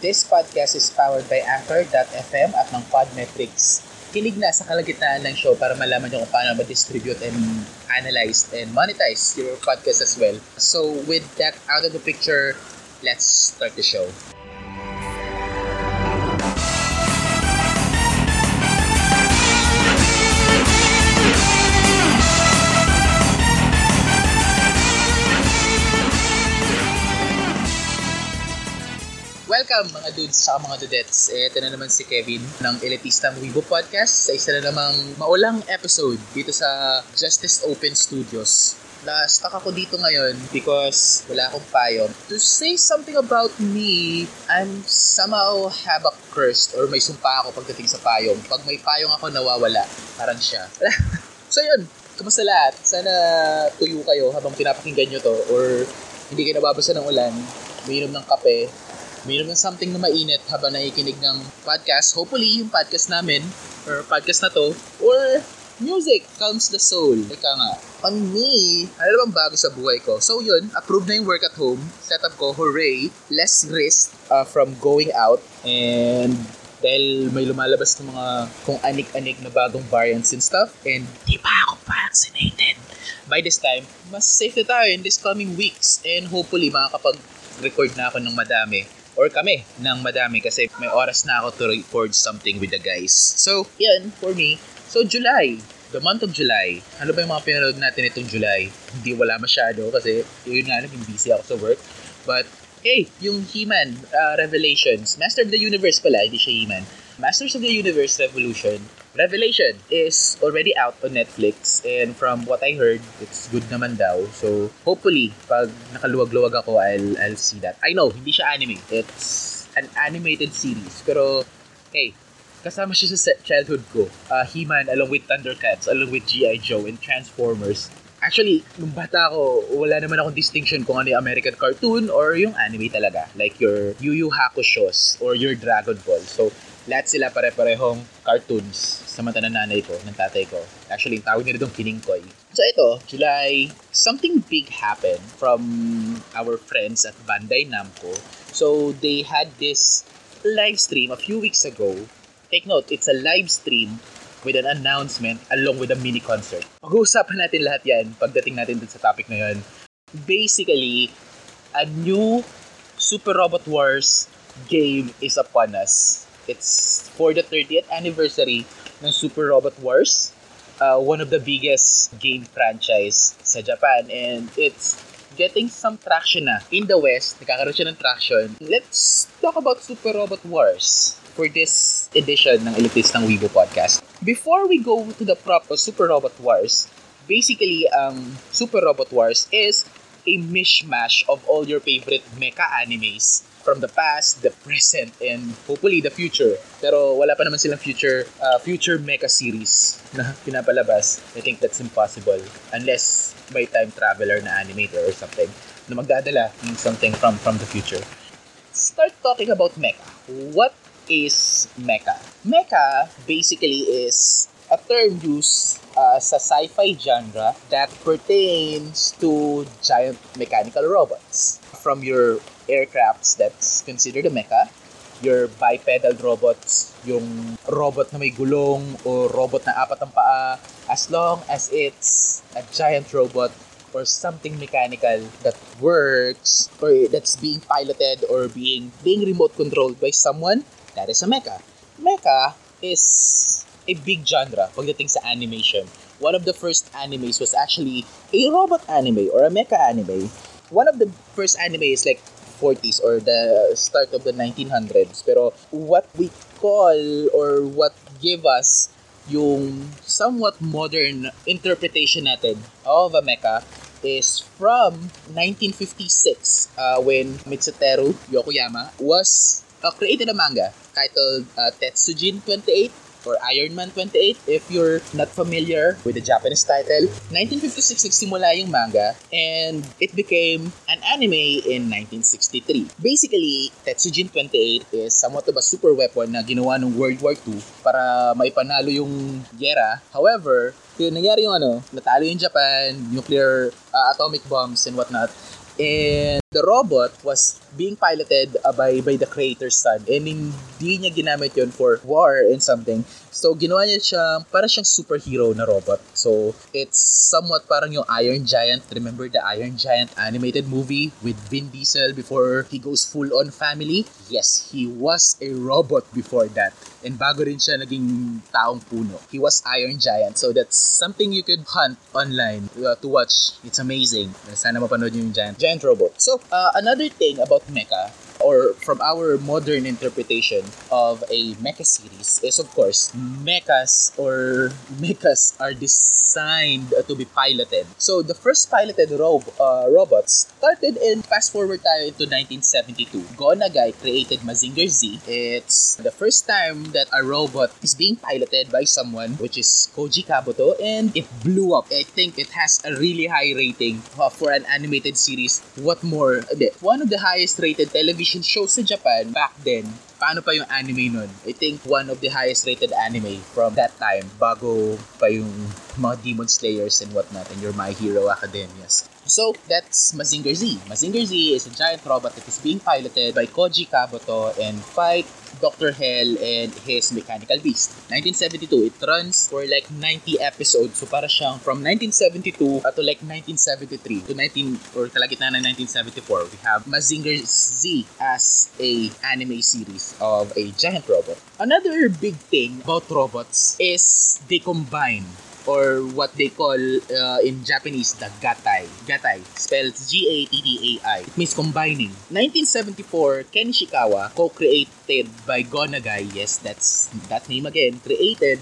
This podcast is powered by Anchor.fm at ng Podmetrics. Kilig na sa kalagitnaan ng show para malaman nyo kung paano ma-distribute and analyze and monetize your podcast as well. So with that out of the picture, let's start the show. Welcome mga dudes sa mga dudettes. Ito na naman si Kevin ng Elitista Weibo Podcast sa isa na namang maulang episode dito sa Justice Open Studios. Na-stuck ako dito ngayon because wala akong payong. To say something about me, I'm somehow habak cursed or may sumpa ako pagdating sa payong. Pag may payong ako, nawawala. Parang siya. so yun, kamusta lahat? Sana tuyo kayo habang pinapakinggan nyo to or hindi kayo nababasa ng ulan, umiinom ng kape, Mayroon ng something na mainit habang nakikinig ng podcast. Hopefully, yung podcast namin, or podcast na to, or music calms the soul. Ika nga. On me, ano bang bago sa buhay ko? So yun, approved na yung work at home. Setup ko, hooray. Less risk uh, from going out. And dahil may lumalabas ng mga kung anik-anik na bagong variants and stuff. And di pa ako vaccinated. By this time, mas safe na tayo in this coming weeks. And hopefully, makakapag-record na ako ng madami or kami ng madami kasi may oras na ako to record something with the guys. So, yan for me. So, July. The month of July. Ano ba yung mga pinanood natin itong July? Hindi wala masyado kasi yun nga naging busy ako sa work. But, hey, yung He-Man uh, Revelations. Master of the Universe pala, hindi siya He-Man. Masters of the Universe Revolution Revelation is already out on Netflix and from what I heard, it's good naman daw. So, hopefully, pag nakaluwag-luwag ako, I'll, I'll see that. I know, hindi siya anime. It's an animated series. Pero, hey, kasama siya sa childhood ko. Uh, He-Man along with Thundercats, along with G.I. Joe and Transformers. Actually, nung bata ako, wala naman akong distinction kung ano yung American cartoon or yung anime talaga. Like your Yu Yu Hakushos or your Dragon Ball. So, lahat sila pare-parehong cartoons sa mata ng nanay ko, ng tatay ko. Actually, yung tawag nila doon Kiningkoy. So ito, July, something big happened from our friends at Bandai Namco. So they had this live stream a few weeks ago. Take note, it's a live stream with an announcement along with a mini concert. Pag-uusapan natin lahat yan pagdating natin dun sa topic na yun. Basically, a new Super Robot Wars game is upon us. It's for the 30th anniversary ng Super Robot Wars, uh, one of the biggest game franchise sa Japan and it's getting some traction na. In the West, nagkakaroon siya ng traction. Let's talk about Super Robot Wars for this edition ng Elitist ng Weibo Podcast. Before we go to the proper Super Robot Wars, basically, ang um, Super Robot Wars is a mishmash of all your favorite mecha animes from the past, the present, and hopefully the future. Pero wala pa naman silang future uh, future mecha series na pinapalabas. I think that's impossible unless may time traveler na animator or something na magdadala ng something from from the future. Start talking about mecha. What is mecha? Mecha basically is a term used uh, sa sci-fi genre that pertains to giant mechanical robots. From your aircrafts that's considered a mecha, your bipedal robots, yung robot na may gulong o robot na apat ang paa, as long as it's a giant robot or something mechanical that works or that's being piloted or being being remote controlled by someone, that is a mecha. Mecha is a big genre pagdating sa animation. One of the first animes was actually a robot anime or a mecha anime. One of the first animes like 40s or the start of the 1900s. Pero what we call or what give us yung somewhat modern interpretation natin of a mecha is from 1956 uh, when Mitsuteru Yokoyama was uh, created a manga titled uh, Tetsujin 28 or Iron Man 28 if you're not familiar with the Japanese title. 1956 nagsimula yung manga and it became an anime in 1963. Basically, Tetsujin 28 is somewhat of a super weapon na ginawa ng World War II para maipanalo yung gera. However, yung nangyari yung ano, natalo yung Japan, nuclear uh, atomic bombs and whatnot. And The robot was being piloted uh, by by the creator's son and hindi niya ginamit yon for war and something. So, ginawa niya siya para siyang superhero na robot. So, it's somewhat parang yung Iron Giant. Remember the Iron Giant animated movie with Vin Diesel before he goes full-on family? Yes, he was a robot before that. And bago rin siya naging taong puno. He was Iron Giant. So, that's something you could hunt online uh, to watch. It's amazing. Sana mapanood yung Giant, Giant Robot. So, uh, another thing about mecha or from our modern interpretation of a mecha series is of course mechas or mechas are designed to be piloted. So the first piloted ro- uh, robots started in fast forward tayo into 1972. Go Nagai created Mazinger Z. It's the first time that a robot is being piloted by someone which is Koji Kabuto and it blew up. I think it has a really high rating uh, for an animated series. What more? One of the highest rated television television shows sa Japan back then, paano pa yung anime nun? I think one of the highest rated anime from that time, bago pa yung mga Demon Slayers and whatnot, and your My Hero Academias. So, that's Mazinger Z. Mazinger Z is a giant robot that is being piloted by Koji Kabuto and fight Dr. Hell and his Mechanical Beast. 1972, it runs for like 90 episodes. So para siyang from 1972 to like 1973 to 19 or kalagitnaan ng 1974, we have Mazinger Z as a anime series of a giant robot. Another big thing about robots is they combine or what they call uh, in Japanese the gatai. Gatai, spelled G-A-T-T-A-I. It means combining. 1974, Ken Ishikawa, co-created by Gonagai, yes, that's that name again, created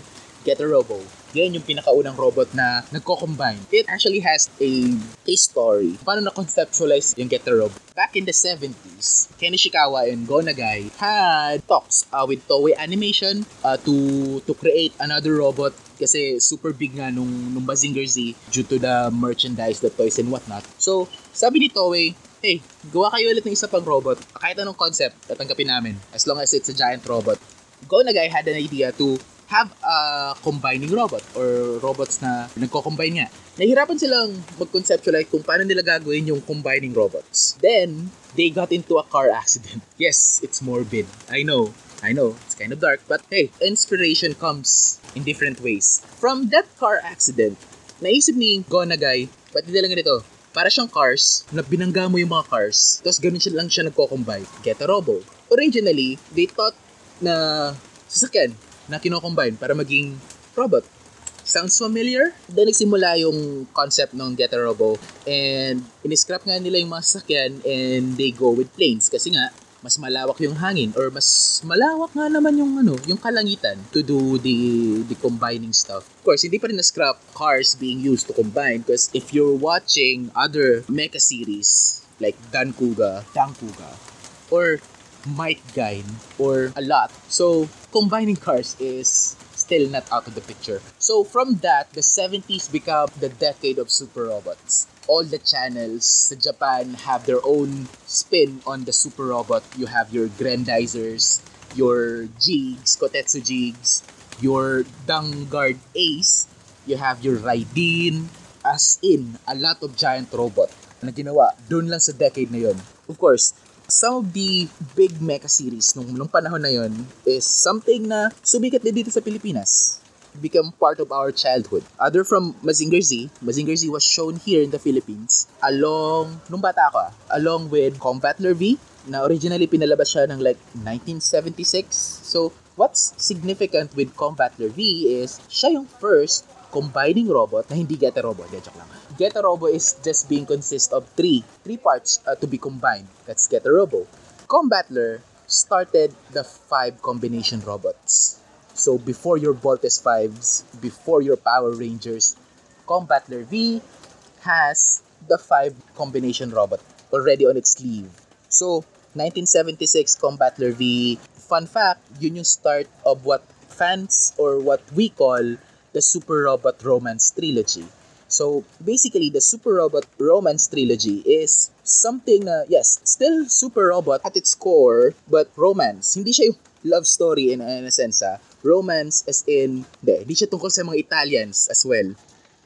Get a Robo. Yan yung pinakaunang robot na nagko-combine. It actually has a, a story. Paano na-conceptualize yung Get a Robo? Back in the 70s, Ken Ishikawa and Go Nagai had talks uh, with Toei Animation uh, to to create another robot kasi super big nga nung, nung Bazinger Z due to the merchandise, the toys and whatnot. So, sabi ni Toei, hey, gawa kayo ulit ng isa pang robot. Kahit anong concept, tatanggapin namin. As long as it's a giant robot. Go Nagai had an idea to have a combining robot or robots na nagko-combine nga. Nahirapan silang mag-conceptualize kung paano nila gagawin yung combining robots. Then, they got into a car accident. Yes, it's morbid. I know. I know, it's kind of dark, but hey, inspiration comes in different ways. From that car accident, naisip ni Gonagai, ba't hindi lang ganito? Para siyang cars, na binangga mo yung mga cars, tapos ganun siya lang siya nagko-combine. Get a robo. Originally, they thought na sasakyan, na kino-combine para maging robot. Sounds familiar? Then nagsimula yung concept ng Get a Robo and in-scrap nga nila yung mga sasakyan and they go with planes kasi nga mas malawak yung hangin or mas malawak nga naman yung ano, yung kalangitan to do the the combining stuff. Of course, hindi pa rin na-scrap cars being used to combine because if you're watching other mecha series like Dankuga, Dankuga, or Might Gain, or a lot. So, combining cars is still not out of the picture. So from that, the 70s become the decade of super robots. All the channels sa Japan have their own spin on the super robot. You have your Grandizers, your Jigs, Kotetsu Jigs, your Dangard Ace, you have your Raidin, as in a lot of giant robot na ginawa doon lang sa decade na yon. Of course, some of the big mecha series nung, nung panahon na yon is something na sumikat din dito sa Pilipinas become part of our childhood. Other from Mazinger Z, Mazinger Z was shown here in the Philippines along, nung bata ako ah, along with Combattler V, na originally pinalabas siya ng like 1976. So, what's significant with Combattler V is siya yung first combining robot na hindi Get a Robo. De, joke lang. Get a Robo is just being consist of three, three parts uh, to be combined. That's Get a Robo. Combattler started the five combination robots. So before your Voltes 5s, before your Power Rangers, Combatler V has the five combination robot already on its sleeve. So 1976 Combatler V, fun fact, yun yung start of what fans or what we call the Super Robot Romance Trilogy. So basically, the Super Robot Romance Trilogy is something na, yes, still Super Robot at its core, but romance. Hindi siya yung love story in, in a sense, ha? Romance as in, hindi, hindi siya tungkol sa mga Italians as well.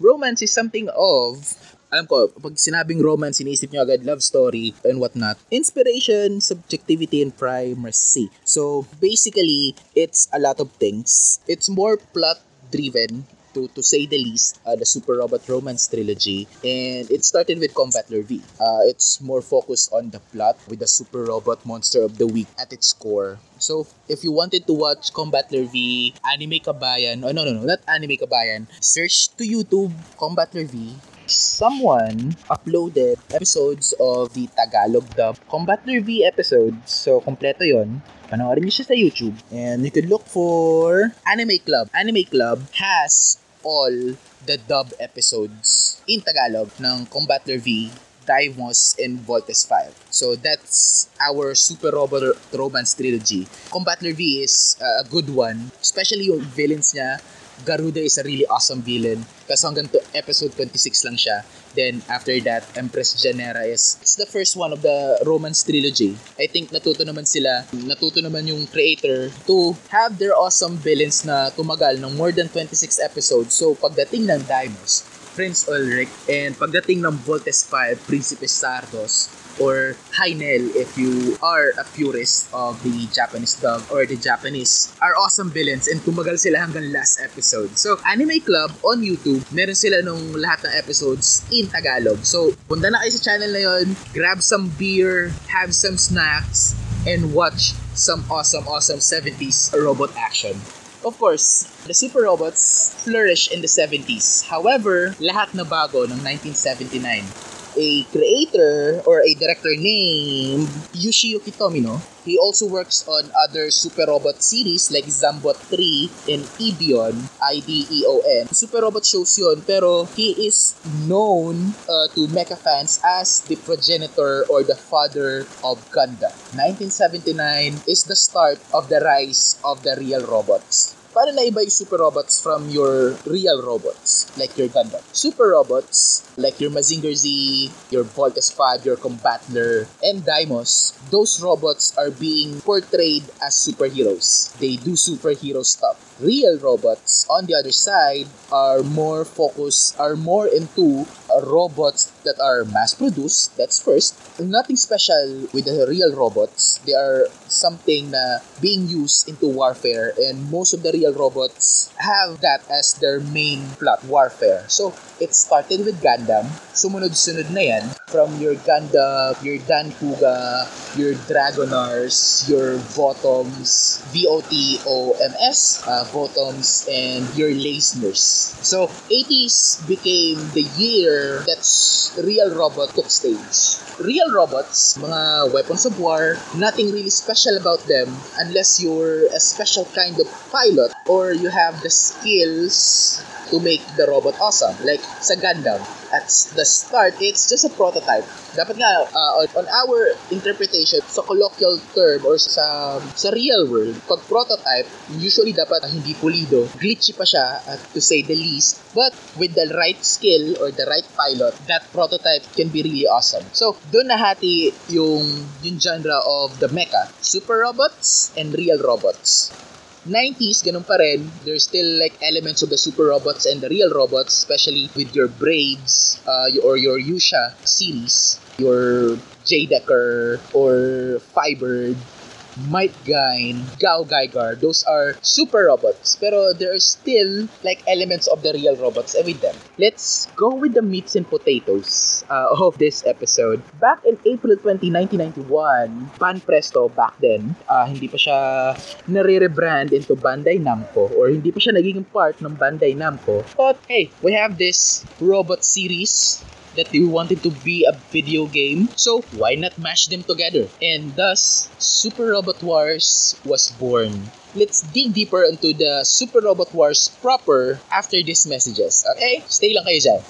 Romance is something of alam ko, pag sinabing romance, sinisip nyo agad love story and whatnot. Inspiration, subjectivity, and primacy. So, basically, it's a lot of things. It's more plot driven to to say the least, uh, the Super Robot Romance trilogy, and it started with Combattler V. Uh, it's more focused on the plot with the Super Robot Monster of the Week at its core. So, if you wanted to watch Combattler V, Anime Kabayan, oh no, no, no, not Anime Kabayan, search to YouTube Combattler V, someone uploaded episodes of the Tagalog dub Combattler V episodes. So, kompleto yon. Panoorin niyo siya sa YouTube. And you can look for Anime Club. Anime Club has all the dub episodes in Tagalog ng Combattler V, Divemos, and Voltes 5. So that's our Super Robot Romance trilogy. Combattler V is uh, a good one, especially yung villains niya. Garuda is a really awesome villain. Kasi hanggang to episode 26 lang siya. Then after that, Empress Janera is it's the first one of the Romance trilogy. I think natuto naman sila, natuto naman yung creator to have their awesome villains na tumagal ng more than 26 episodes. So pagdating ng Dimos, Prince Ulrich, and pagdating ng Voltes 5, Principe Sardos, or Heinel if you are a purist of the Japanese dub or the Japanese are awesome villains and tumagal sila hanggang last episode. So, Anime Club on YouTube, meron sila nung lahat ng episodes in Tagalog. So, punta na kayo sa channel na yon, grab some beer, have some snacks, and watch some awesome, awesome 70s robot action. Of course, the super robots flourish in the 70s. However, lahat na bago ng 1979 a creator or a director named Yoshiyuki Tomino. He also works on other Super Robot series like Zambot 3 and Ideon, I-D-E-O-N. Super Robot shows yun, pero he is known uh, to mecha fans as the progenitor or the father of Gundam. 1979 is the start of the rise of the real robots. Paano na iba yung super robots from your real robots, like your Gundam? Super robots, like your Mazinger Z, your Voltes 5, your Combattler, and Dimos, those robots are being portrayed as superheroes. They do superhero stuff. Real robots, on the other side, are more focused, are more into robots that are mass-produced, that's first. Nothing special with the real robots. They are something na being used into warfare and most of the real robots have that as their main plot, warfare. So, it started with Gundam. Sumunod-sunod na yan from your Gundam, your Dankuga, your Dragonars, your Votoms, V-O-T-O-M-S, uh, Votoms, and your Lasners. So, 80s became the year that real robot took stage. Real robots, mga weapons of war, nothing really special about them unless you're a special kind of pilot or you have the skills to make the robot awesome. Like sa Gundam, at the start, it's just a prototype. Dapat nga, uh, on our interpretation, sa colloquial term or sa sa real world, pag prototype, usually dapat hindi pulido. Glitchy pa siya, uh, to say the least. But with the right skill or the right pilot, that prototype can be really awesome. So, doon nahati yung, yung genre of the mecha. Super robots and real robots. 90s, ganun pa rin. There's still like elements of the super robots and the real robots, especially with your Braids uh, or your Yusha series, your J-Decker or Firebird Might Gain, Gao Gaigar, those are super robots. Pero there are still like elements of the real robots with them. Let's go with the meats and potatoes uh, of this episode. Back in April 20, 1991, Pan Presto back then, uh, hindi pa siya nare-rebrand into Bandai Namco or hindi pa siya naging part ng Bandai Namco. Thought, hey, we have this robot series that they wanted to be a video game. So why not mash them together? And thus, Super Robot Wars was born. Let's dig deeper into the Super Robot Wars proper after these messages. Okay? Stay lang kayo dyan.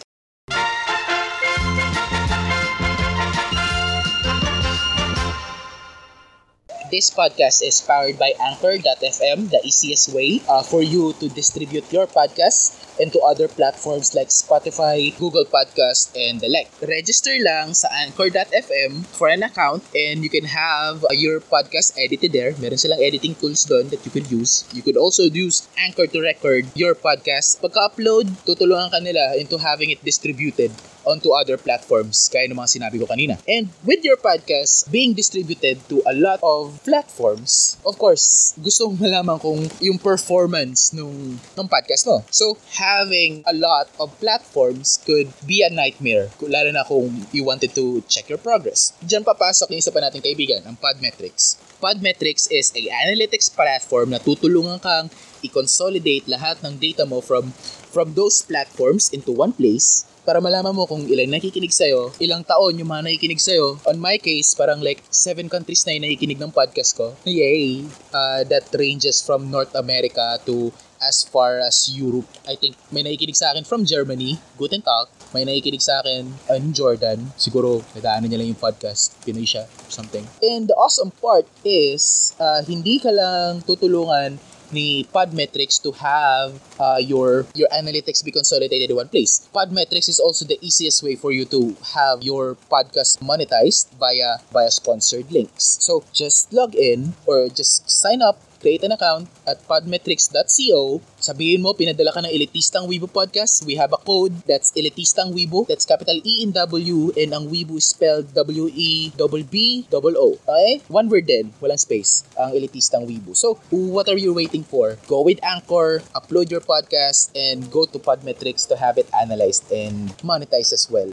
This podcast is powered by Anchor.fm, the easiest way uh, for you to distribute your podcast and to other platforms like Spotify, Google Podcast, and the like. Register lang sa Anchor.fm for an account and you can have uh, your podcast edited there. Meron silang editing tools doon that you could use. You could also use Anchor to record your podcast. Pagka-upload, tutulungan ka nila into having it distributed onto other platforms, gaya ng mga sinabi ko kanina. And with your podcast being distributed to a lot of platforms, of course, gusto mong malaman kung yung performance nung, nung podcast mo. So, having a lot of platforms could be a nightmare, lalo na kung you wanted to check your progress. Diyan papasok yung isa pa nating kaibigan, ang Podmetrics. Podmetrics is a analytics platform na tutulungan kang i-consolidate lahat ng data mo from from those platforms into one place para malaman mo kung ilang nakikinig sa'yo, ilang taon yung mga nakikinig sa'yo. On my case, parang like seven countries na yung nakikinig ng podcast ko. Yay! Uh, that ranges from North America to as far as Europe. I think may nakikinig sa akin from Germany, Guten Tag. May nakikinig sa akin in Jordan. Siguro, nadaanan niya lang yung podcast. Pinoy siya, something. And the awesome part is, uh, hindi ka lang tutulungan ni Podmetrics to have uh, your your analytics be consolidated in one place. Podmetrics is also the easiest way for you to have your podcast monetized via via sponsored links. So just log in or just sign up create an account at podmetrics.co. Sabihin mo, pinadala ka ng Elitistang Weibo Podcast. We have a code that's Elitistang Weibo. That's capital E in W and ang Weibo is spelled W-E-B-B-O. Okay? One word din. Walang space. Ang Elitistang Weibo. So, what are you waiting for? Go with Anchor, upload your podcast, and go to Podmetrics to have it analyzed and monetized as well.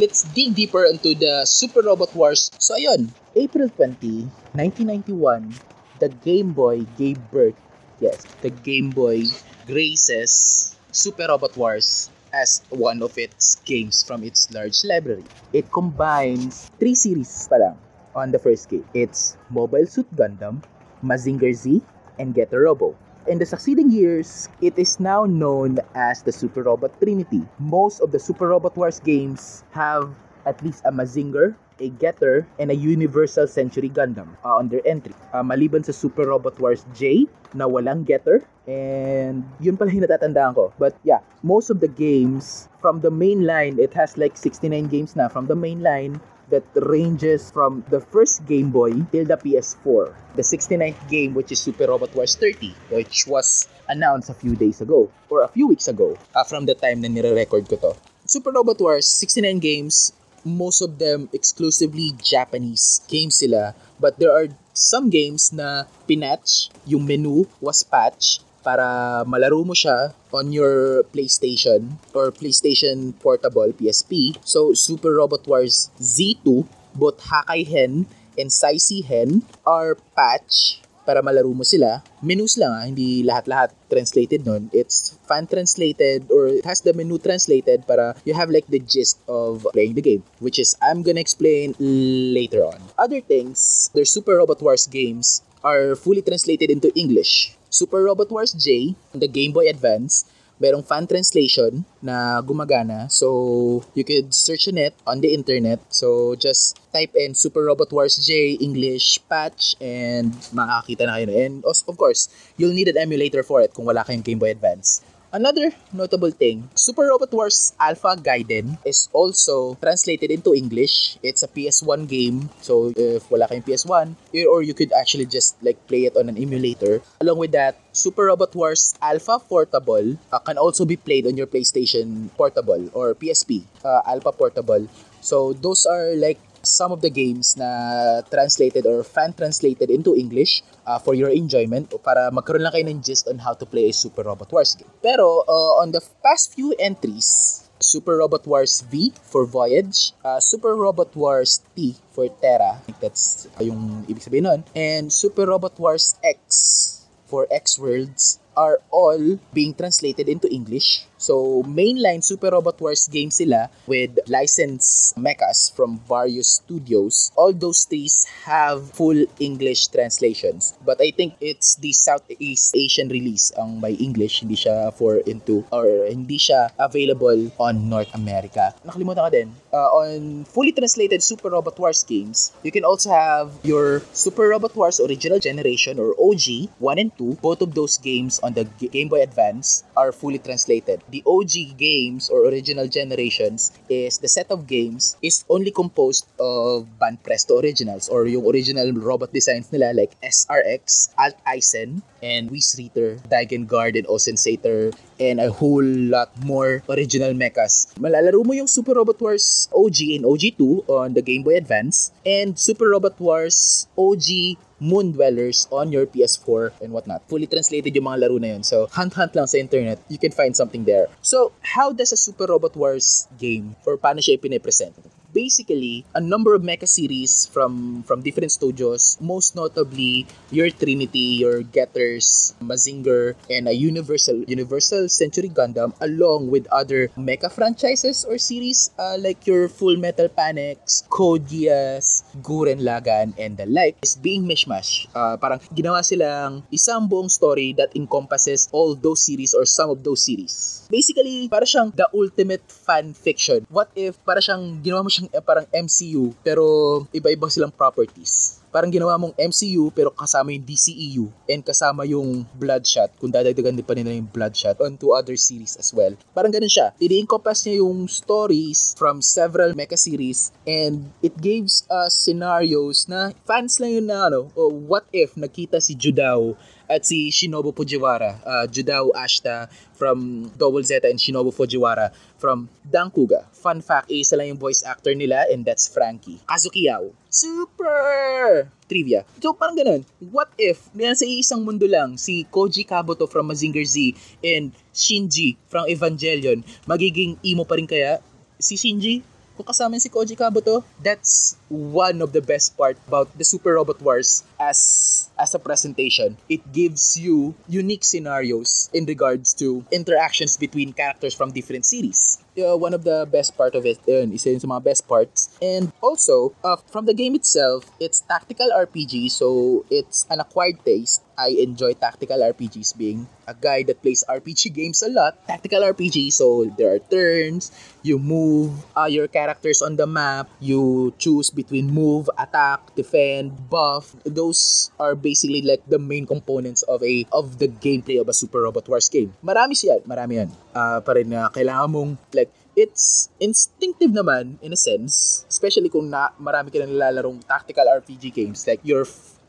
Let's dig deeper into the Super Robot Wars. So ayun, April 20, 1991, the Game Boy gave birth. Yes, the Game Boy graces Super Robot Wars as one of its games from its large library. It combines three series pa lang on the first game. It's Mobile Suit Gundam, Mazinger Z, and Getter Robo. In the succeeding years, it is now known as the Super Robot Trinity. Most of the Super Robot Wars games have at least a Mazinger, a Getter, and a Universal Century Gundam uh, on their entry. Uh, maliban sa Super Robot Wars J na walang Getter, and yun pala yung natatandaan ko. But yeah, most of the games from the main line, it has like 69 games na from the main line, that ranges from the first Game Boy till the PS4. The 69th game, which is Super Robot Wars 30, which was announced a few days ago or a few weeks ago uh, from the time na nire-record ko to. Super Robot Wars, 69 games, most of them exclusively Japanese games sila. But there are some games na pinatch, yung menu was patched para malaro mo siya on your PlayStation or PlayStation Portable PSP. So Super Robot Wars Z2, both Hakai Hen and Saisi Hen are patch para malaro mo sila. Menus lang ah, hindi lahat-lahat translated nun. It's fan translated or it has the menu translated para you have like the gist of playing the game, which is I'm gonna explain later on. Other things, there's Super Robot Wars games are fully translated into English. Super Robot Wars J, the Game Boy Advance, merong fan translation na gumagana. So, you could search on it on the internet. So, just type in Super Robot Wars J English patch and makakita na kayo. And of course, you'll need an emulator for it kung wala kayong Game Boy Advance. Another notable thing, Super Robot Wars Alpha Gaiden is also translated into English. It's a PS1 game, so if wala kayong PS1, or you could actually just like play it on an emulator. Along with that, Super Robot Wars Alpha Portable uh, can also be played on your PlayStation Portable or PSP uh, Alpha Portable. So those are like some of the games na translated or fan translated into English uh, for your enjoyment para magkaroon lang kayo ng gist on how to play a Super Robot Wars game. Pero uh, on the past few entries, Super Robot Wars V for Voyage, uh, Super Robot Wars T for Terra, that's uh, yung ibig sabihin nun, and Super Robot Wars X for X Worlds are all being translated into English. So, mainline Super Robot Wars games sila with licensed mechas from various studios. All those trees have full English translations. But I think it's the Southeast Asian release ang may English, hindi siya for into or hindi siya available on North America. Nakalimutan ka din, uh, on fully translated Super Robot Wars games, you can also have your Super Robot Wars original generation or OG 1 and 2. Both of those games on the Game Boy Advance are fully translated. The OG games or original generations is the set of games is only composed of Band Presto originals or yung original robot designs nila like SRX, Alt Eisen, and Whis Ritter, Daigen Guard, and Osensator, and a whole lot more original mechas. Malalaro mo yung Super Robot Wars OG and OG2 on the Game Boy Advance, and Super Robot Wars OG Moon Dwellers on your PS4 and whatnot. Fully translated yung mga laro na yun. So, hunt-hunt lang sa internet. You can find something there. So, how does a Super Robot Wars game or paano siya ipinipresent? Basically a number of mecha series from from different studios most notably your trinity your getters mazinger and a universal universal century gundam along with other mecha franchises or series uh, like your full metal panics code geass guren lagan and the like is being mishmash. Uh, parang ginawa silang isang buong story that encompasses all those series or some of those series basically para siyang the ultimate fan fiction what if para siyang ginawa mo siyang eh, parang MCU pero iba-iba silang properties. Parang ginawa mong MCU pero kasama yung DCEU and kasama yung Bloodshot kung dadagdagan din pa nila yung Bloodshot onto other series as well. Parang ganun siya. Ini-encompass niya yung stories from several mecha series and it gives us scenarios na fans lang yun na ano, oh, what if nakita si Judao at si Shinobu Fujiwara, uh, Judao Ashita from Double Zeta and Shinobu Fujiwara from Dankuga. Fun fact, isa lang yung voice actor nila and that's Frankie. Kazuki Yao. Super! Trivia. So parang ganun, what if nasa isang mundo lang si Koji Kabuto from Mazinger Z and Shinji from Evangelion, magiging emo pa rin kaya si Shinji kung kasama si Koji Kabuto, that's one of the best part about the Super Robot Wars as as a presentation. It gives you unique scenarios in regards to interactions between characters from different series. Uh, one of the best part of it yun, isa yun sa mga best parts. And also, uh, from the game itself, it's tactical RPG, so it's an acquired taste. I enjoy tactical RPGs being a guy that plays RPG games a lot. Tactical RPG, so there are turns, you move uh, your characters on the map, you choose between move, attack, defend, buff. Those are basically like the main components of a of the gameplay of a Super Robot Wars game. Marami siya, marami yan. Uh, pa rin na kailangan mong like it's instinctive naman in a sense, especially kung na marami ka nang nilalarong tactical RPG games like your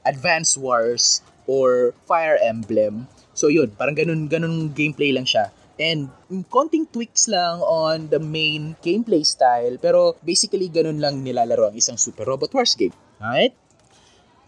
Advance Wars or Fire Emblem. So yun, parang ganun, ganun gameplay lang siya. And konting tweaks lang on the main gameplay style, pero basically ganun lang nilalaro ang isang Super Robot Wars game. Alright?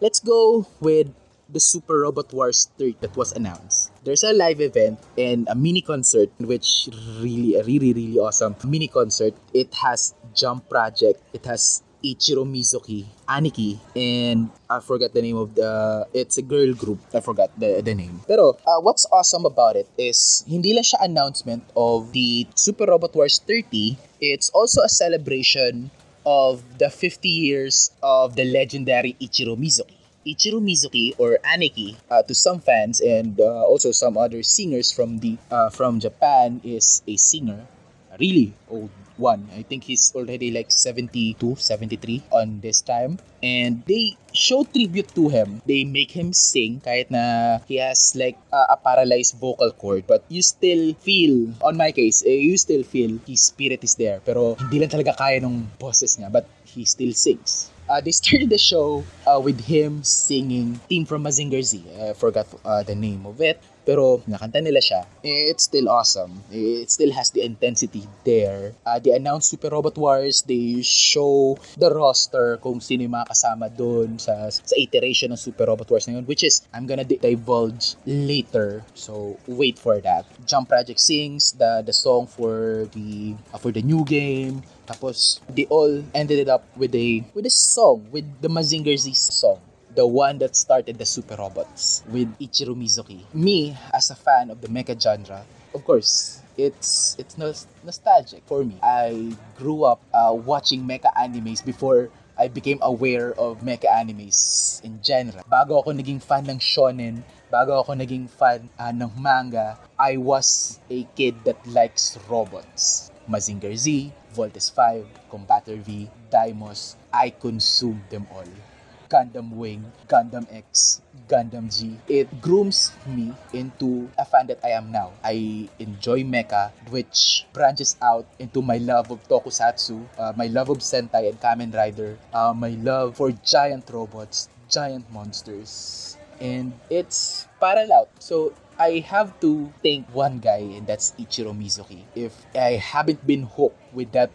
Let's go with the Super Robot Wars 3 that was announced. There's a live event and a mini concert which really, really, really awesome mini concert. It has Jump Project. It has Ichiro Mizuki, Aniki, and I forgot the name of the, it's a girl group. I forgot the, the name. Pero, uh, what's awesome about it is, hindi lang siya announcement of the Super Robot Wars 30, it's also a celebration of the 50 years of the legendary Ichiro Mizuki. Ichiro Mizuki or Aniki uh, to some fans and uh, also some other singers from the uh, from Japan is a singer, a really old one. I think he's already like 72, 73 on this time. And they show tribute to him. They make him sing kahit na he has like a, a paralyzed vocal cord. But you still feel, on my case, eh, you still feel his spirit is there. Pero hindi lang talaga kaya ng boses niya. But he still sings. Uh, they started the show uh, with him singing Team from Mazinger Z. I forgot uh, the name of it. Pero nakanta nila siya. It's still awesome. It still has the intensity there. Uh, they announced Super Robot Wars. They show the roster kung sino yung mga kasama doon sa, sa iteration ng Super Robot Wars na yun. Which is, I'm gonna divulge later. So, wait for that. Jump Project sings the, the song for the, uh, for the new game. Tapos, they all ended it up with a, with a song, with the Mazinger Z song the one that started the super robots with Ichiro Mizuki. Me, as a fan of the mecha genre, of course, it's it's nos- nostalgic for me. I grew up uh, watching mecha animes before I became aware of mecha animes in general. Bago ako naging fan ng shonen, bago ako naging fan uh, ng manga, I was a kid that likes robots. Mazinger Z, Voltes 5, Combator V, Daimos, I consumed them all. Gundam Wing, Gundam X, Gundam G. It grooms me into a fan that I am now. I enjoy mecha, which branches out into my love of tokusatsu, uh, my love of Sentai and Kamen Rider, uh, my love for giant robots, giant monsters. And it's parallel. So I have to thank one guy and that's Ichiro Mizuki. If I haven't been hooked with that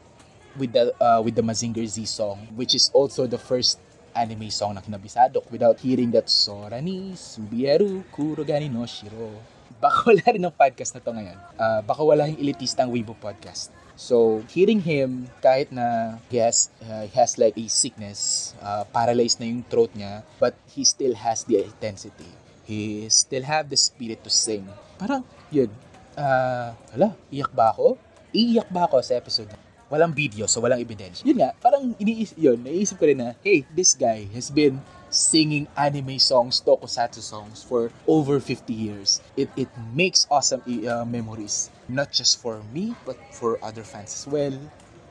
with the uh, with the Mazinger Z song, which is also the first anime song na kinabisado without hearing that Sora ni Subieru Kurogani no Shiro. Baka wala rin ng podcast na to ngayon. Uh, baka wala yung elitistang Weibo podcast. So, hearing him, kahit na he has, uh, he has like a sickness, uh, paralyzed na yung throat niya, but he still has the intensity. He still have the spirit to sing. Parang, yun, uh, hala, iyak ba ako? Iiyak ba ako sa episode walang video, so walang evidence. Yun nga, parang iniisip, yun, naisip ko rin na, hey, this guy has been singing anime songs, tokusatsu songs for over 50 years. It it makes awesome uh, memories, not just for me, but for other fans as well.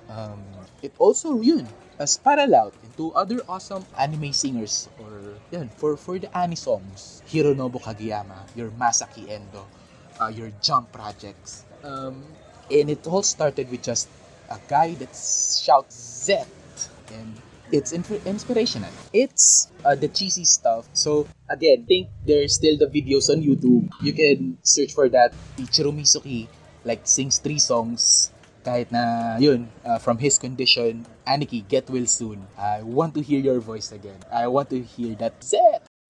Um, it also, yun, as parallel into other awesome anime singers or yun, for, for the anime songs. Hironobu Kageyama, your Masaki Endo, uh, your Jump projects. Um, and it all started with just a guy that shouts Z and it's inspirational. It's uh, the cheesy stuff. So again, think there's still the videos on YouTube. You can search for that. Ichiro Mizuki like sings three songs kahit na yun uh, from his condition Aniki get well soon I want to hear your voice again I want to hear that Z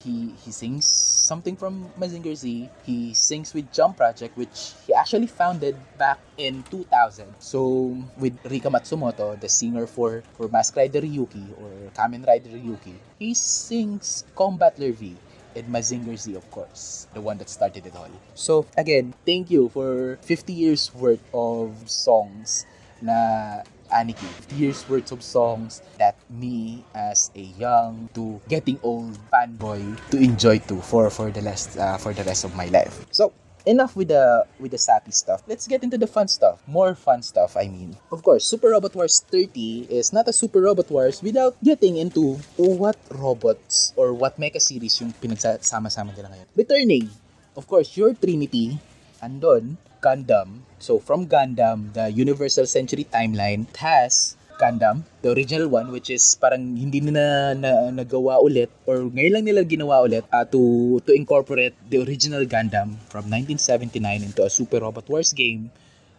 he he sings something from Mazinger Z. He sings with Jump Project, which he actually founded back in 2000. So with Rika Matsumoto, the singer for for Mask Rider Ryuki or Kamen Rider Ryuki, he sings Combattler V and Mazinger Z, of course, the one that started it all. So again, thank you for 50 years worth of songs na Aniki. Years worth of songs that me as a young to getting old fanboy to enjoy to for for the rest uh, for the rest of my life. So enough with the with the sappy stuff. Let's get into the fun stuff. More fun stuff, I mean. Of course, Super Robot Wars 30 is not a Super Robot Wars without getting into what robots or what mecha series yung pinagsama-sama nila ngayon. Returning, of course, your Trinity, andon, Gundam. So from Gundam, the Universal Century Timeline has Gundam, the original one which is parang hindi na, na nagawa ulit or ngayon lang nila ginawa ulit uh, to to incorporate the original Gundam from 1979 into a Super Robot Wars game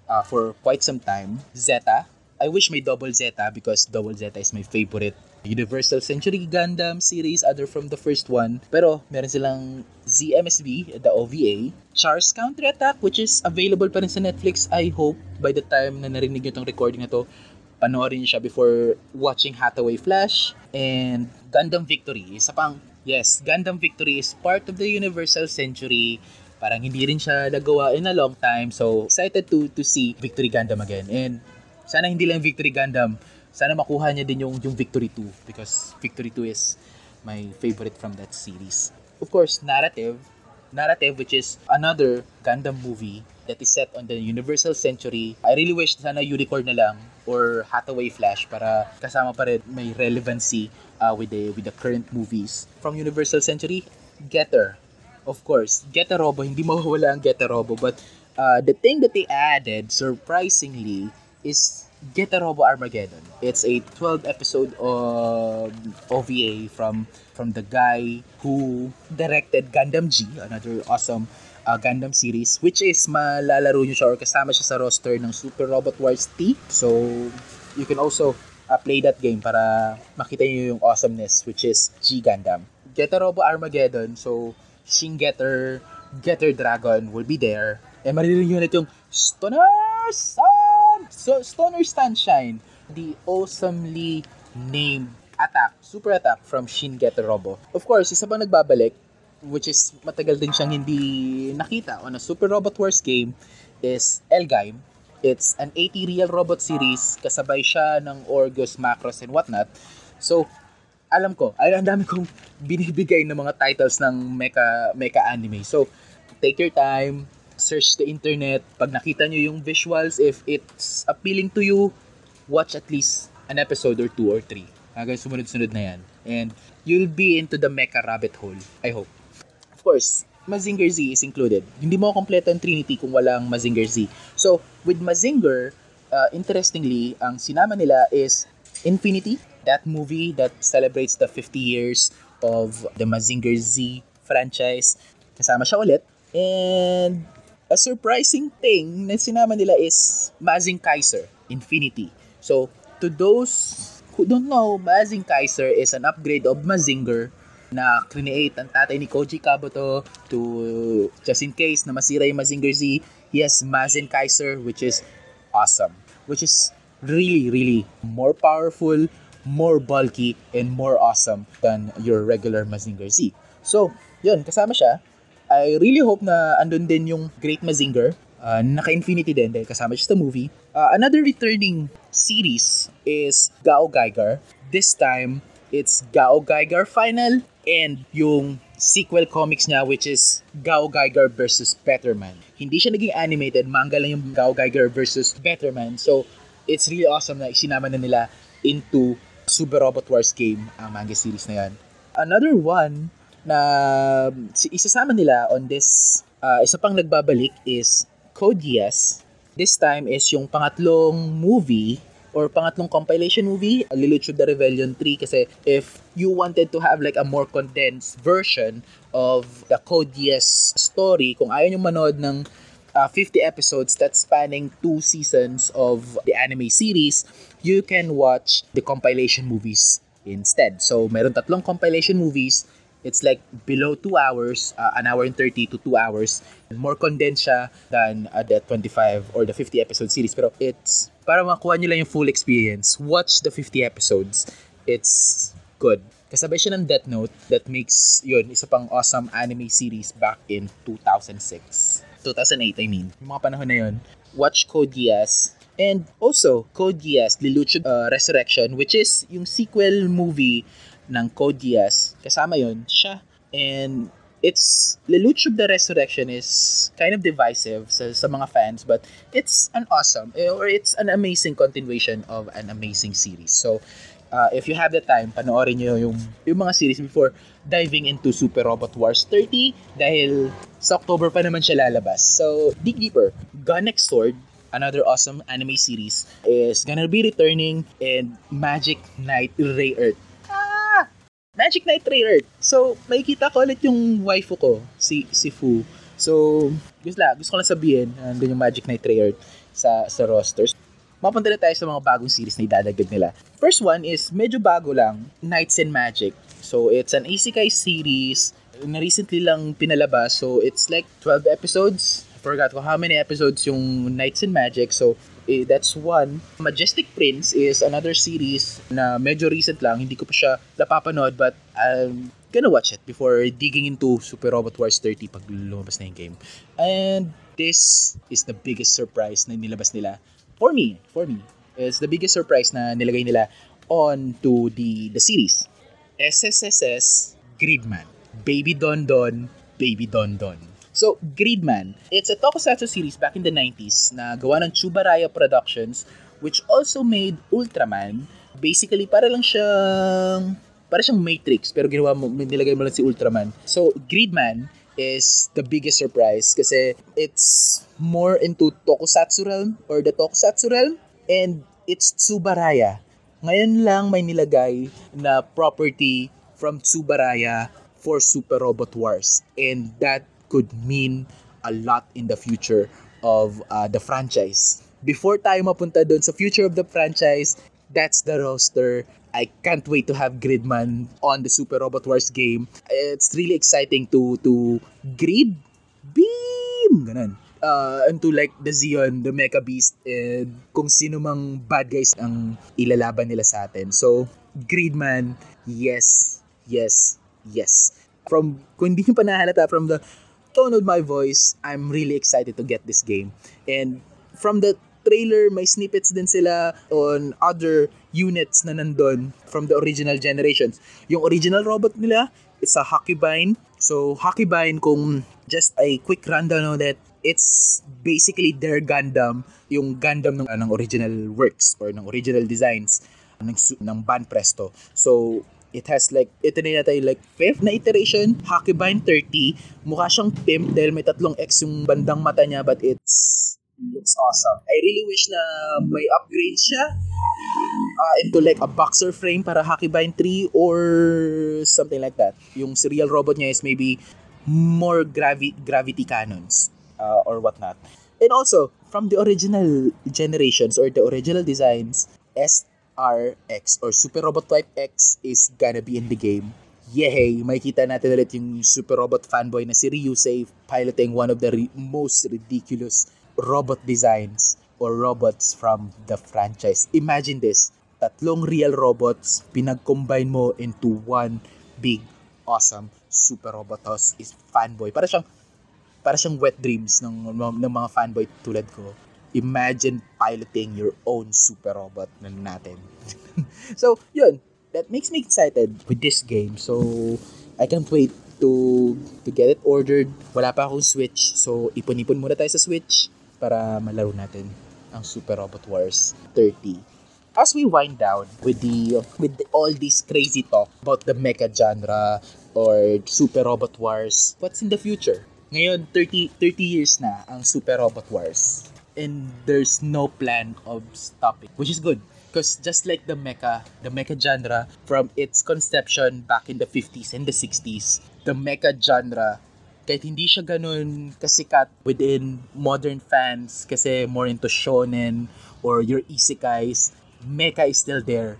uh, for quite some time. Zeta, I wish may Double Zeta because Double Zeta is my favorite Universal Century Gundam series other from the first one. Pero meron silang ZMSV, the OVA, Char's Counterattack which is available pa rin sa Netflix. I hope by the time na narinig nyo itong recording na to, panoorin siya before watching Hathaway Flash and Gundam Victory. Isa pang, yes, Gundam Victory is part of the Universal Century. Parang hindi rin siya nagawa in a long time. So, excited to to see Victory Gundam again. And sana hindi lang Victory Gundam, sana makuha niya din yung, yung Victory 2 because Victory 2 is my favorite from that series. Of course, narrative, narrative which is another Gundam movie that is set on the Universal Century. I really wish sana Unicorn na lang or Hathaway Flash para kasama pa rin may relevancy uh, with the with the current movies from Universal Century. Getter, of course, Getter Robo hindi mawawala ang Getter Robo but uh, the thing that they added surprisingly is Get a Robo Armageddon. It's a 12 episode of OVA from from the guy who directed Gundam G, another awesome uh, Gundam series which is malalaro nyo siya or kasama siya sa roster ng Super Robot Wars T. So you can also uh, play that game para makita niyo yung awesomeness which is G Gundam. Get a Robo Armageddon. So Shin Getter, Getter Dragon will be there. Eh maririnig nyo ulit yung Stoner Sun! So, Stoner Sunshine, the awesomely named attack, super attack from Shin Getter Robo. Of course, isa pang nagbabalik, which is matagal din siyang hindi nakita on a Super Robot Wars game, is Elgaim. It's an 80 real robot series, kasabay siya ng Orgus, Macros, and whatnot. So, alam ko, ang dami kong binibigay ng mga titles ng mecha, mecha anime. So, take your time, search the internet. Pag nakita nyo yung visuals, if it's appealing to you, watch at least an episode or two or three. Hanggang sumunod-sunod na yan. And you'll be into the mecha rabbit hole. I hope. Of course, Mazinger Z is included. Hindi mo kompleto ang Trinity kung walang Mazinger Z. So, with Mazinger, uh, interestingly, ang sinama nila is Infinity, that movie that celebrates the 50 years of the Mazinger Z franchise. Kasama siya ulit. And a surprising thing na sinama nila is Mazing Kaiser, Infinity. So, to those who don't know, Mazing Kaiser is an upgrade of Mazinger na create ang tatay ni Koji Kabuto to just in case na masira yung Mazinger Z, he has Mazin Kaiser which is awesome. Which is really, really more powerful, more bulky, and more awesome than your regular Mazinger Z. So, yun, kasama siya. I really hope na andun din yung Great Mazinger. Uh, naka-infinity din dahil kasama siya sa movie. Uh, another returning series is Gao Geiger. This time, it's Gao Geiger Final and yung sequel comics niya which is Gao Geiger versus Betterman. Hindi siya naging animated, manga lang yung Gao Geiger versus Betterman. So, it's really awesome na isinama na nila into Super Robot Wars game ang manga series na yan. Another one na isasama nila on this, uh, isa pang nagbabalik is Code. This time is yung pangatlong movie or pangatlong compilation movie, Lilichud the Rebellion 3 kasi if you wanted to have like a more condensed version of the Code story, kung ayaw nyo manood ng uh, 50 episodes that's spanning two seasons of the anime series, you can watch the compilation movies instead. So, meron tatlong compilation movies it's like below 2 hours, uh, an hour and 30 to 2 hours. More condensed siya than uh, the 25 or the 50 episode series. Pero it's, para makuha nyo lang yung full experience, watch the 50 episodes. It's good. Kasabay siya ng Death Note that makes yun, isa pang awesome anime series back in 2006. 2008, I mean. Yung mga panahon na yun. Watch Code Geass. And also, Code Geass, Lelouch uh, Resurrection, which is yung sequel movie ng Code Geass. Kasama yon siya. And it's Lelouch of the Resurrection is kind of divisive sa, sa mga fans but it's an awesome eh, or it's an amazing continuation of an amazing series. So uh, if you have the time, panoorin niyo yung, yung mga series before diving into Super Robot Wars 30 dahil sa October pa naman siya lalabas. So dig deeper. Gun Sword another awesome anime series is gonna be returning in Magic Knight Ray Earth Magic Knight Rare. So, makikita ko ulit yung waifu ko, si, si Fu. So, gusto, la, gusto ko lang sabihin, nandun yung Magic Knight Rare sa, sa rosters. Mapunta na tayo sa mga bagong series na idadagdag nila. First one is medyo bago lang, Knights and Magic. So, it's an isekai series na recently lang pinalabas. So, it's like 12 episodes. I forgot ko how many episodes yung Knights and Magic. So, eh, that's one. Majestic Prince is another series na medyo recent lang. Hindi ko pa siya napapanood but I'm gonna watch it before digging into Super Robot Wars 30 pag lumabas na yung game. And this is the biggest surprise na nilabas nila. For me, for me, it's the biggest surprise na nilagay nila on to the, the series. SSSS Gridman. Baby Don Don, Baby Don Don. So, Gridman, it's a tokusatsu series back in the 90s na gawa ng Chubaraya Productions which also made Ultraman. Basically, para lang siyang para siyang Matrix pero ginawa mo nilagay mo lang si Ultraman. So, Gridman is the biggest surprise kasi it's more into tokusatsu realm or the tokusatsu realm and it's Tsubaraya. Ngayon lang may nilagay na property from Tsubaraya for Super Robot Wars and that could mean a lot in the future of uh, the franchise. Before tayo mapunta doon sa future of the franchise, that's the roster. I can't wait to have Gridman on the Super Robot Wars game. It's really exciting to to grid beam ganun. Uh, into like the Zeon, the Mecha Beast, and kung sino mang bad guys ang ilalaban nila sa atin. So, Gridman, yes, yes, yes. From, kung hindi nyo pa nahalata, from the tone my voice, I'm really excited to get this game. And from the trailer, may snippets din sila on other units na nandun from the original generations. Yung original robot nila, it's a Hakibine. So, Hakibine, kung just a quick rundown on that, it's basically their Gundam, yung Gundam ng, uh, ng original works or ng original designs ng, ng Ban Presto. So, it has like, ito na yata like fifth na iteration, Hakibine 30. Mukha siyang pimp dahil may tatlong X yung bandang mata niya but it's looks awesome. I really wish na may upgrade siya uh, into like a boxer frame para Hakibine 3 or something like that. Yung serial robot niya is maybe more gravi- gravity cannons uh, or whatnot. And also, from the original generations or the original designs, SRX or Super Robot Type X is gonna be in the game. Yehey! Makikita natin ulit yung Super Robot fanboy na si Ryusei piloting one of the re- most ridiculous robot designs or robots from the franchise. Imagine this, tatlong real robots pinag-combine mo into one big, awesome super robot house is fanboy. Para siyang para siyang wet dreams ng, ng mga fanboy tulad ko. Imagine piloting your own super robot na natin. so, yun. That makes me excited with this game. So, I can't wait to to get it ordered. Wala pa akong Switch. So, ipon-ipon muna tayo sa Switch para malaro natin ang Super Robot Wars 30. As we wind down with the with the, all this crazy talk about the mecha genre or Super Robot Wars, what's in the future? Ngayon, 30, 30 years na ang Super Robot Wars. And there's no plan of stopping, which is good. Because just like the mecha, the mecha genre, from its conception back in the 50s and the 60s, the mecha genre, kahit hindi siya ganun kasikat within modern fans kasi more into shonen or your isekais, mecha is still there.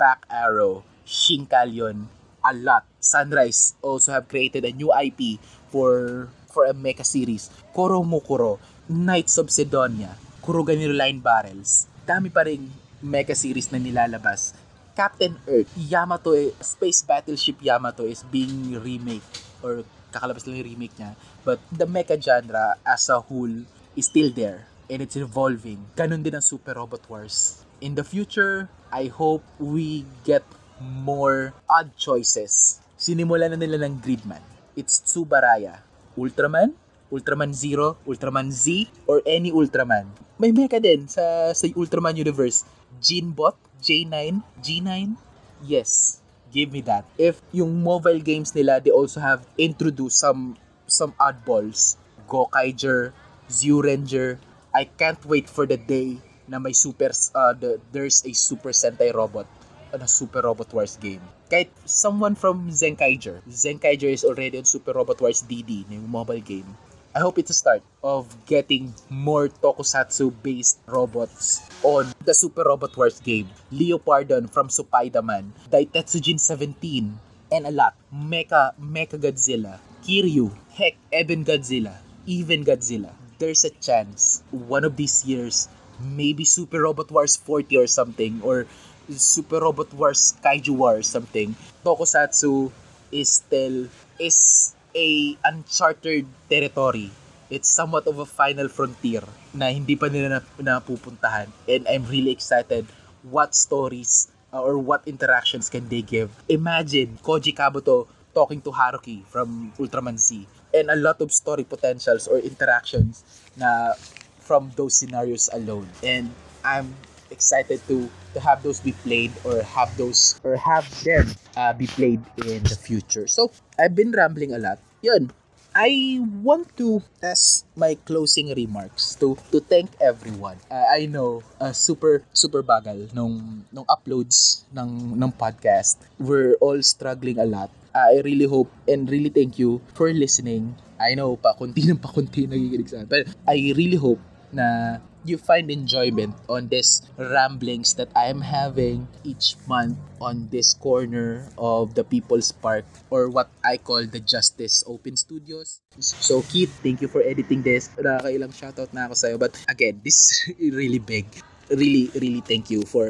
Back Arrow, Shinkalion, a lot. Sunrise also have created a new IP for for a mecha series. Koro Mukuro, Knights of Sidonia, Kuroganiro Line Barrels. Dami pa rin mecha series na nilalabas. Captain Earth, Yamato, Space Battleship Yamato is being remake or kakalabas lang yung remake niya. But the mecha genre as a whole is still there and it's evolving. Ganon din ang Super Robot Wars. In the future, I hope we get more odd choices. Sinimulan na nila ng Gridman. It's Tsubaraya. Ultraman, Ultraman Zero, Ultraman Z, or any Ultraman. May mecha din sa, sa Ultraman universe. Genbot, J9, G9. Yes, give me that. If yung mobile games nila, they also have introduced some some oddballs. Gokaiger, Zyuranger. I can't wait for the day na may super, uh, the, there's a Super Sentai robot on a Super Robot Wars game. Kahit someone from Zenkaiger. Zenkaiger is already on Super Robot Wars DD, yung mobile game. I hope it's a start of getting more tokusatsu-based robots on the Super Robot Wars game. Leopardon from Supaidaman, Daitetsujin 17, and a lot. Mecha, Mecha Godzilla, Kiryu, heck, even Godzilla, even Godzilla. There's a chance one of these years, maybe Super Robot Wars 40 or something, or Super Robot Wars Kaiju War or something, Tokusatsu is still is a uncharted territory. It's somewhat of a final frontier na hindi pa nila napupuntahan. And I'm really excited what stories uh, or what interactions can they give. Imagine Koji Kabuto talking to Haruki from Ultraman Z and a lot of story potentials or interactions na from those scenarios alone. And I'm excited to to have those be played or have those or have them uh, be played in the future. So, I've been rambling a lot. Yun. I want to as my closing remarks to to thank everyone. Uh, I know uh, super super bagal nung nung uploads ng ng podcast. We're all struggling a lot. Uh, I really hope and really thank you for listening. I know pa kunti ng pa kunti nagiginig sa But I really hope na you find enjoyment on this ramblings that I am having each month on this corner of the People's Park or what I call the Justice Open Studios. So Keith, thank you for editing this. Nakakailang shoutout na ako sa'yo. But again, this is really big. Really, really thank you for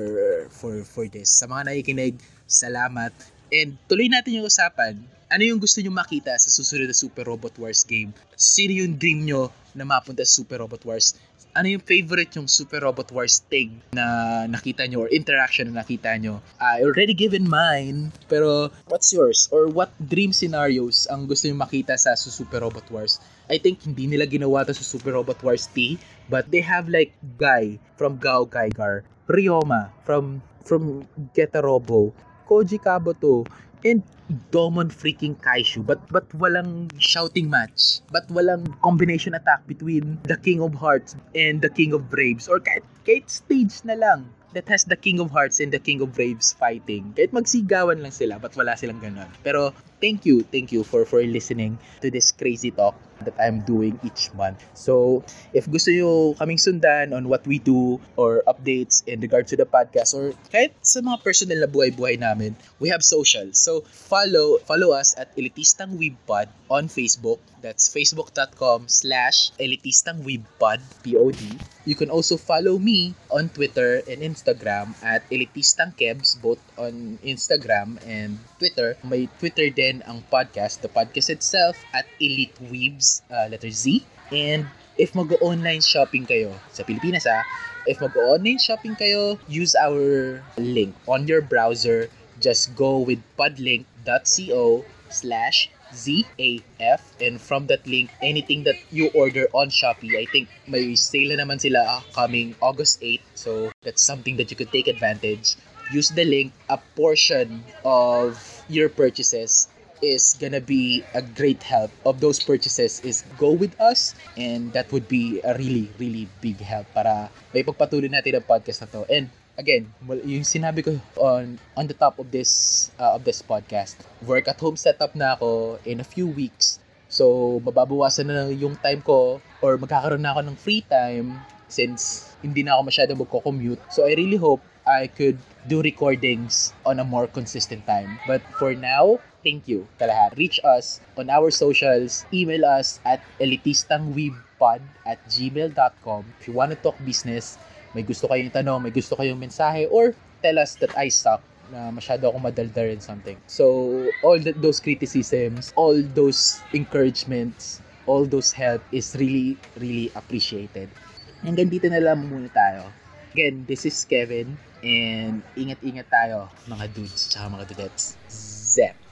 for for this. Sa mga nakikinig, salamat. And tuloy natin yung usapan Ano yung gusto nyo makita sa susunod na Super Robot Wars game? Sino yung dream nyo na mapunta sa Super Robot Wars? Ano yung favorite yung Super Robot Wars thing na nakita nyo or interaction na nakita nyo? I already given mine, pero what's yours? Or what dream scenarios ang gusto nyo makita sa Super Robot Wars? I think hindi nila ginawa to sa Super Robot Wars T, but they have like Guy from Gao Gaigar, Ryoma from from Getarobo, Koji Kabuto, and Domon freaking Kaishu. But but walang shouting match. But walang combination attack between the King of Hearts and the King of Braves. Or kahit, kahit stage na lang that has the King of Hearts and the King of Braves fighting. Kahit magsigawan lang sila, but wala silang ganun. Pero thank you, thank you for for listening to this crazy talk that I'm doing each month. So, if gusto nyo kaming sundan on what we do or updates in regard to the podcast or kahit sa mga personal na buhay-buhay namin, we have social. So, follow follow us at Elitistang Weebpod on Facebook. That's facebook.com slash Elitistang Weebpod, P-O-D. You can also follow me on Twitter and Instagram at Elitistang Kebs, both on Instagram and Twitter. May Twitter din ang podcast, the podcast itself at Elite Weebs, uh, letter Z. And if mag-online shopping kayo sa Pilipinas ah, if mag-online shopping kayo, use our link on your browser. Just go with podlink.co slash ZAF and from that link, anything that you order on Shopee, I think may sale na naman sila ah, coming August 8. So that's something that you could take advantage. Use the link. A portion of your purchases is gonna be a great help. Of those purchases is go with us and that would be a really really big help para may pagpatuloy natin ang podcast na to. And again yung sinabi ko on on the top of this uh, of this podcast work at home setup na ako in a few weeks. So mababawasan na yung time ko or magkakaroon na ako ng free time since hindi na ako masyadong magko-commute. So I really hope I could do recordings on a more consistent time but for now thank you sa. Reach us on our socials. Email us at elitistangweebpod at gmail.com. If you want to talk business, may gusto kayong tanong, may gusto kayong mensahe, or tell us that I suck na masyado akong madaldar in something. So, all that, those criticisms, all those encouragements, all those help is really, really appreciated. Hanggang dito na lang muna tayo. Again, this is Kevin, and ingat-ingat tayo, mga dudes, tsaka mga dudettes. Zep!